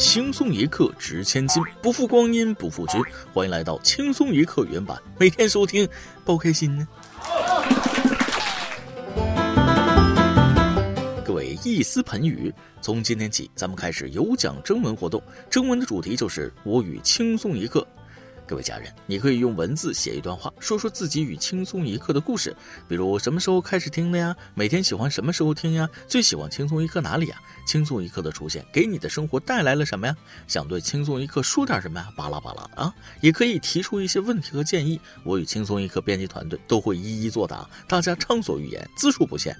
轻松一刻值千金，不负光阴不负君。欢迎来到轻松一刻原版，每天收听，包开心呢。各位一思盆语，从今天起，咱们开始有奖征文活动。征文的主题就是我与轻松一刻。各位家人，你可以用文字写一段话，说说自己与轻松一刻的故事，比如什么时候开始听的呀？每天喜欢什么时候听呀？最喜欢轻松一刻哪里呀？轻松一刻的出现给你的生活带来了什么呀？想对轻松一刻说点什么呀？巴拉巴拉啊！也可以提出一些问题和建议，我与轻松一刻编辑团队都会一一作答，大家畅所欲言，字数不限。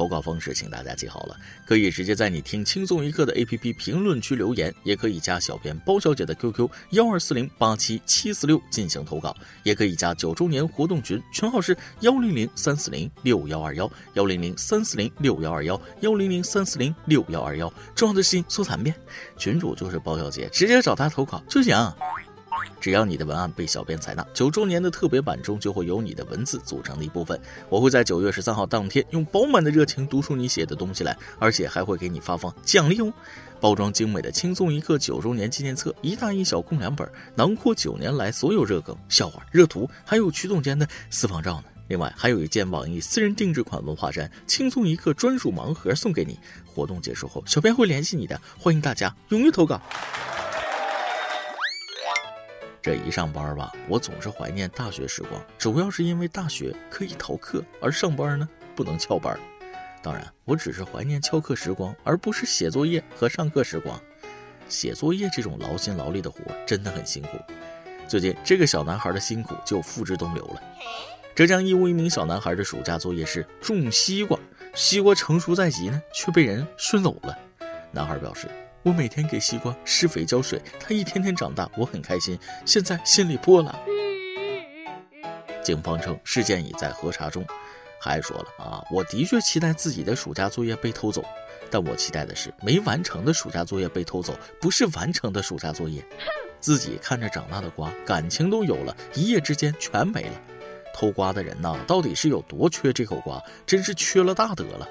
投稿方式，请大家记好了，可以直接在你听轻松一刻的 APP 评论区留言，也可以加小编包小姐的 QQ 幺二四零八七七四六进行投稿，也可以加九周年活动群，群号是幺零零三四零六幺二幺幺零零三四零六幺二幺幺零零三四零六幺二幺。重要的事情说三遍，群主就是包小姐，直接找她投稿就行。只要你的文案被小编采纳，九周年的特别版中就会有你的文字组成的一部分。我会在九月十三号当天用饱满的热情读出你写的东西来，而且还会给你发放奖励哦！包装精美的轻松一刻九周年纪念册，一大一小共两本，囊括九年来所有热梗、笑话、热图，还有曲总监的私房照呢。另外还有一件网易私人定制款文化衫轻松一刻专属盲盒送给你。活动结束后，小编会联系你的，欢迎大家踊跃投稿。这一上班吧，我总是怀念大学时光，主要是因为大学可以逃课，而上班呢不能翘班。当然，我只是怀念翘课时光，而不是写作业和上课时光。写作业这种劳心劳力的活真的很辛苦。最近这个小男孩的辛苦就付之东流了。浙江义乌一名小男孩的暑假作业是种西瓜，西瓜成熟在即呢，却被人顺走了。男孩表示。我每天给西瓜施肥浇水，它一天天长大，我很开心。现在心里破了。警方称事件已在核查中，还说了啊，我的确期待自己的暑假作业被偷走，但我期待的是没完成的暑假作业被偷走，不是完成的暑假作业。自己看着长大的瓜，感情都有了，一夜之间全没了。偷瓜的人呐，到底是有多缺这口瓜？真是缺了大德了。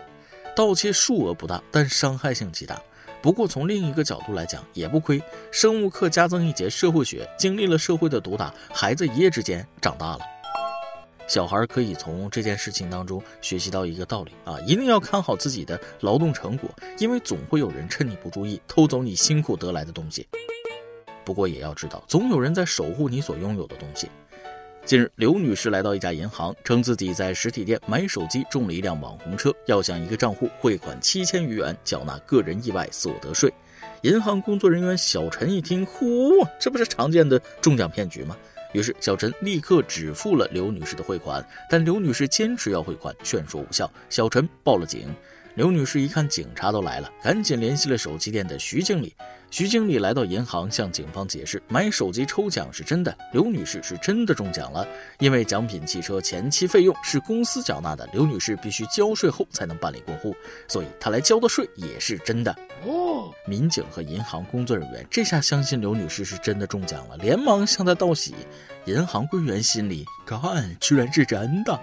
盗窃数额不大，但伤害性极大。不过从另一个角度来讲，也不亏。生物课加增一节社会学，经历了社会的毒打，孩子一夜之间长大了。小孩可以从这件事情当中学习到一个道理啊，一定要看好自己的劳动成果，因为总会有人趁你不注意偷走你辛苦得来的东西。不过也要知道，总有人在守护你所拥有的东西。近日，刘女士来到一家银行，称自己在实体店买手机中了一辆网红车，要向一个账户汇款七千余元，缴纳个人意外所得税。银行工作人员小陈一听，呼，这不是常见的中奖骗局吗？于是小陈立刻止付了刘女士的汇款，但刘女士坚持要汇款，劝说无效，小陈报了警。刘女士一看警察都来了，赶紧联系了手机店的徐经理。徐经理来到银行，向警方解释，买手机抽奖是真的，刘女士是真的中奖了。因为奖品汽车前期费用是公司缴纳的，刘女士必须交税后才能办理过户，所以她来交的税也是真的。哦，民警和银行工作人员这下相信刘女士是真的中奖了，连忙向她道喜。银行柜员心里干，居然是真的。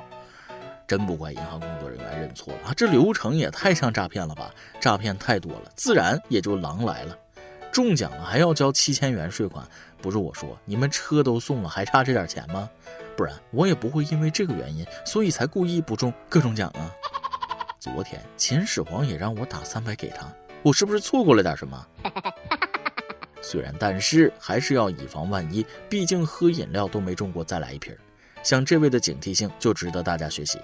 真不怪银行工作人员认错了啊！这流程也太像诈骗了吧？诈骗太多了，自然也就狼来了。中奖了还要交七千元税款，不是我说，你们车都送了，还差这点钱吗？不然我也不会因为这个原因，所以才故意不中各种奖啊。昨天秦始皇也让我打三百给他，我是不是错过了点什么？虽然，但是还是要以防万一，毕竟喝饮料都没中过，再来一瓶。像这位的警惕性就值得大家学习。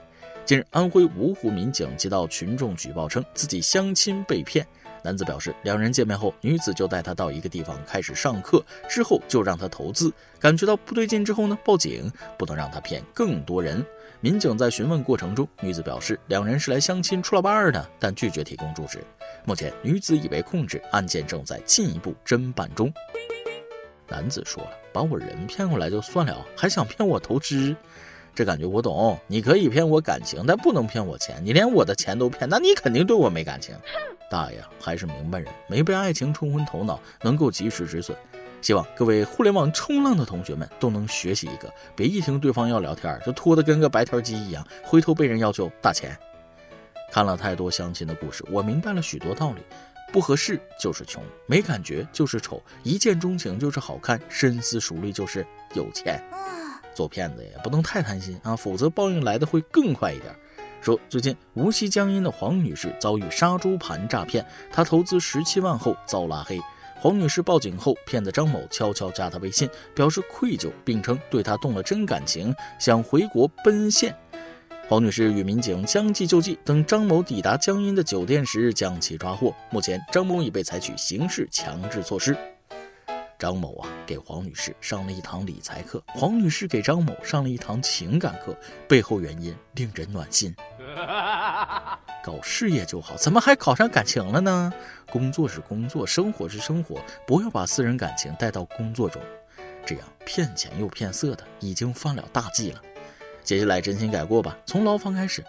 近日，安徽芜湖民警接到群众举报，称自己相亲被骗。男子表示，两人见面后，女子就带他到一个地方开始上课，之后就让他投资。感觉到不对劲之后呢，报警，不能让他骗更多人。民警在询问过程中，女子表示两人是来相亲出了伴的，但拒绝提供住址。目前，女子已被控制，案件正在进一步侦办中。男子说了，把我人骗过来就算了，还想骗我投资。这感觉我懂，你可以骗我感情，但不能骗我钱。你连我的钱都骗，那你肯定对我没感情。大爷还是明白人，没被爱情冲昏头脑，能够及时止损。希望各位互联网冲浪的同学们都能学习一个，别一听对方要聊天就拖得跟个白条鸡一样，回头被人要求打钱。看了太多相亲的故事，我明白了许多道理。不合适就是穷，没感觉就是丑，一见钟情就是好看，深思熟虑就是有钱。做骗子也不能太贪心啊，否则报应来的会更快一点。说最近无锡江阴的黄女士遭遇杀猪盘诈骗，她投资十七万后遭拉黑。黄女士报警后，骗子张某悄悄加她微信，表示愧疚，并称对她动了真感情，想回国奔现。黄女士与民警将计就计，等张某抵达江阴的酒店时，将其抓获。目前，张某已被采取刑事强制措施。张某啊，给黄女士上了一堂理财课，黄女士给张某上了一堂情感课，背后原因令人暖心。搞事业就好，怎么还考上感情了呢？工作是工作，生活是生活，不要把私人感情带到工作中，这样骗钱又骗色的已经犯了大忌了。接下来真心改过吧，从牢房开始。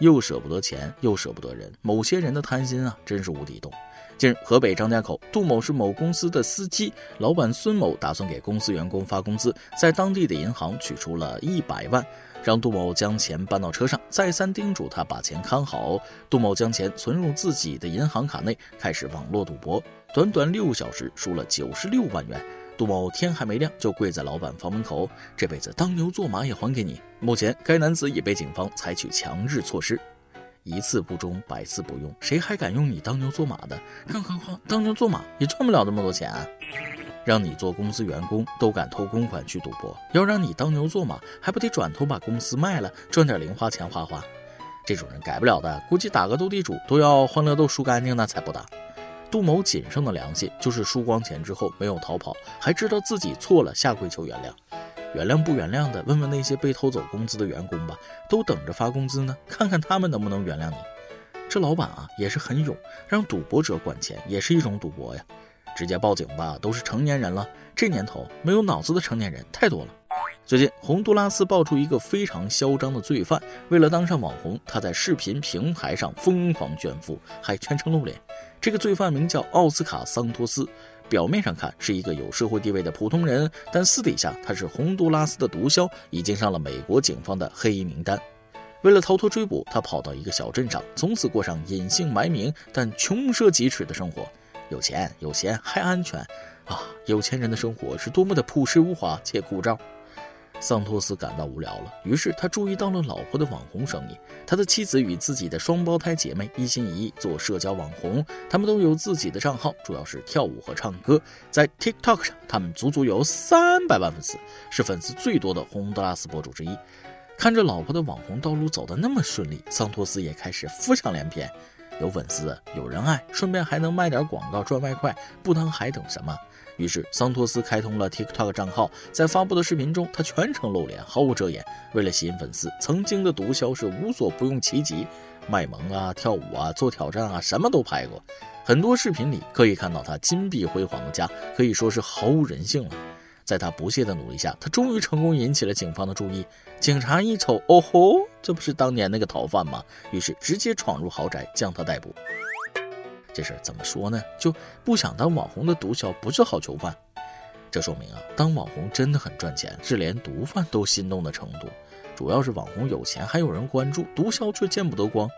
又舍不得钱，又舍不得人，某些人的贪心啊，真是无底洞。近日，河北张家口，杜某是某公司的司机，老板孙某打算给公司员工发工资，在当地的银行取出了一百万，让杜某将钱搬到车上，再三叮嘱他把钱看好。杜某将钱存入自己的银行卡内，开始网络赌博，短短六小时输了九十六万元。杜某天还没亮就跪在老板房门口，这辈子当牛做马也还给你。目前，该男子已被警方采取强制措施。一次不忠，百次不用，谁还敢用你当牛做马的？更何况当牛做马也赚不了那么多钱啊！让你做公司员工都敢偷公款去赌博，要让你当牛做马，还不得转头把公司卖了，赚点零花钱花花？这种人改不了的，估计打个斗地主都要欢乐豆输干净那才不打。杜某仅剩的良心就是输光钱之后没有逃跑，还知道自己错了，下跪求原谅。原谅不原谅的，问问那些被偷走工资的员工吧，都等着发工资呢，看看他们能不能原谅你。这老板啊也是很勇，让赌博者管钱也是一种赌博呀。直接报警吧，都是成年人了，这年头没有脑子的成年人太多了。最近，洪都拉斯爆出一个非常嚣张的罪犯，为了当上网红，他在视频平台上疯狂炫富，还全程露脸。这个罪犯名叫奥斯卡·桑托斯。表面上看是一个有社会地位的普通人，但私底下他是洪都拉斯的毒枭，已经上了美国警方的黑名单。为了逃脱追捕，他跑到一个小镇上，从此过上隐姓埋名但穷奢极侈的生活。有钱有钱还安全啊！有钱人的生活是多么的朴实无华且枯燥。桑托斯感到无聊了，于是他注意到了老婆的网红生意。他的妻子与自己的双胞胎姐妹一心一意做社交网红，他们都有自己的账号，主要是跳舞和唱歌。在 TikTok 上，他们足足有三百万粉丝，是粉丝最多的洪都拉斯博主之一。看着老婆的网红道路走得那么顺利，桑托斯也开始浮想联翩：有粉丝，有人爱，顺便还能卖点广告赚外快，不当还等什么？于是，桑托斯开通了 TikTok 账号，在发布的视频中，他全程露脸，毫无遮掩。为了吸引粉丝，曾经的毒枭是无所不用其极，卖萌啊、跳舞啊、做挑战啊，什么都拍过。很多视频里可以看到他金碧辉煌的家，可以说是毫无人性了。在他不懈的努力下，他终于成功引起了警方的注意。警察一瞅，哦吼，这不是当年那个逃犯吗？于是直接闯入豪宅，将他逮捕。这事儿怎么说呢？就不想当网红的毒枭不是好囚犯，这说明啊，当网红真的很赚钱，是连毒贩都心动的程度。主要是网红有钱，还有人关注，毒枭却见不得光，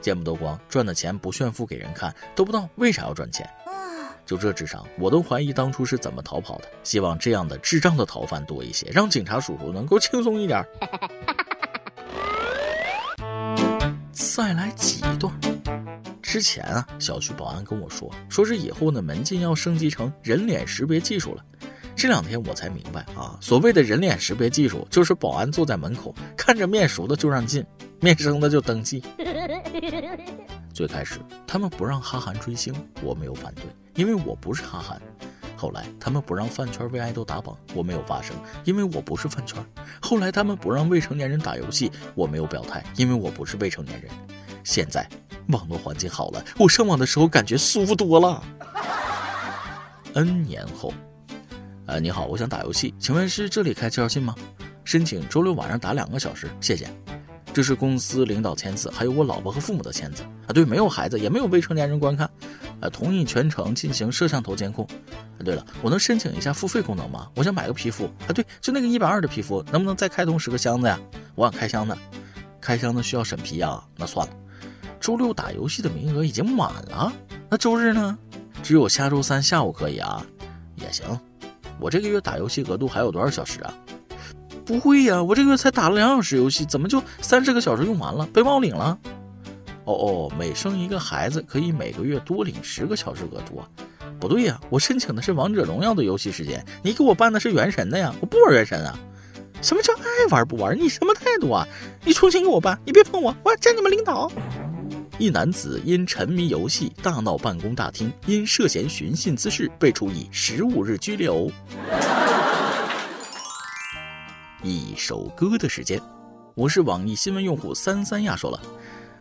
见不得光，赚的钱不炫富给人看，都不知道为啥要赚钱。就这智商，我都怀疑当初是怎么逃跑的。希望这样的智障的逃犯多一些，让警察叔叔能够轻松一点。再来几段。之前啊，小区保安跟我说，说是以后呢门禁要升级成人脸识别技术了。这两天我才明白啊，所谓的人脸识别技术，就是保安坐在门口，看着面熟的就让进，面生的就登记。最开始他们不让哈韩追星，我没有反对，因为我不是哈韩。后来他们不让饭圈为爱豆打榜，我没有发声，因为我不是饭圈。后来他们不让未成年人打游戏，我没有表态，因为我不是未成年人。现在。网络环境好了，我上网的时候感觉舒服多了。N 年后，呃，你好，我想打游戏，请问是这里开介绍信吗？申请周六晚上打两个小时，谢谢。这是公司领导签字，还有我老婆和父母的签字啊。对，没有孩子，也没有未成年人观看。同意全程进行摄像头监控。对了，我能申请一下付费功能吗？我想买个皮肤啊，对，就那个一百二的皮肤，能不能再开通十个箱子呀？我想开箱的，开箱子需要审批啊，那算了。周六打游戏的名额已经满了，那周日呢？只有下周三下午可以啊。也行。我这个月打游戏额度还有多少小时啊？不会呀，我这个月才打了两小时游戏，怎么就三十个小时用完了，被冒领了？哦哦，每生一个孩子可以每个月多领十个小时额度啊？不对呀，我申请的是王者荣耀的游戏时间，你给我办的是原神的呀，我不玩原神啊。什么叫爱玩不玩？你什么态度啊？你重新给我办，你别碰我，我要见你们领导。一男子因沉迷游戏大闹办公大厅，因涉嫌寻衅滋事被处以十五日拘留。一首歌的时间，我是网易新闻用户三三亚说了，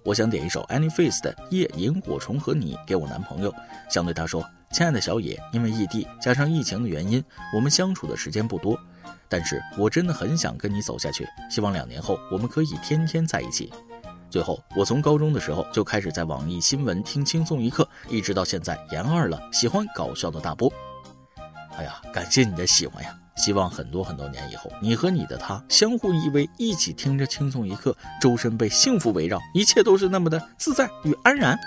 我想点一首 Anyface 的《夜萤火虫和你》给我男朋友，想对他说：亲爱的小野，因为异地加上疫情的原因，我们相处的时间不多，但是我真的很想跟你走下去，希望两年后我们可以天天在一起。最后，我从高中的时候就开始在网易新闻听轻松一刻，一直到现在研二了，喜欢搞笑的大波。哎呀，感谢你的喜欢呀！希望很多很多年以后，你和你的他相互依偎，一起听着轻松一刻，周身被幸福围绕，一切都是那么的自在与安然。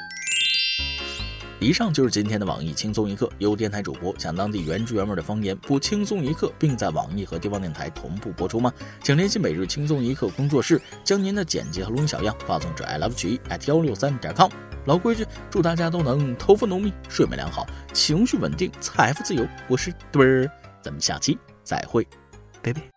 以上就是今天的网易轻松一刻，由电台主播讲当地原汁原味的方言，播轻松一刻，并在网易和地方电台同步播出吗？请联系每日轻松一刻工作室，将您的简介和录音小样发送至 i love 曲艺 at 幺六三点 com。老规矩，祝大家都能头发浓密，睡眠良好，情绪稳定，财富自由。我是墩儿，咱们下期再会，拜拜。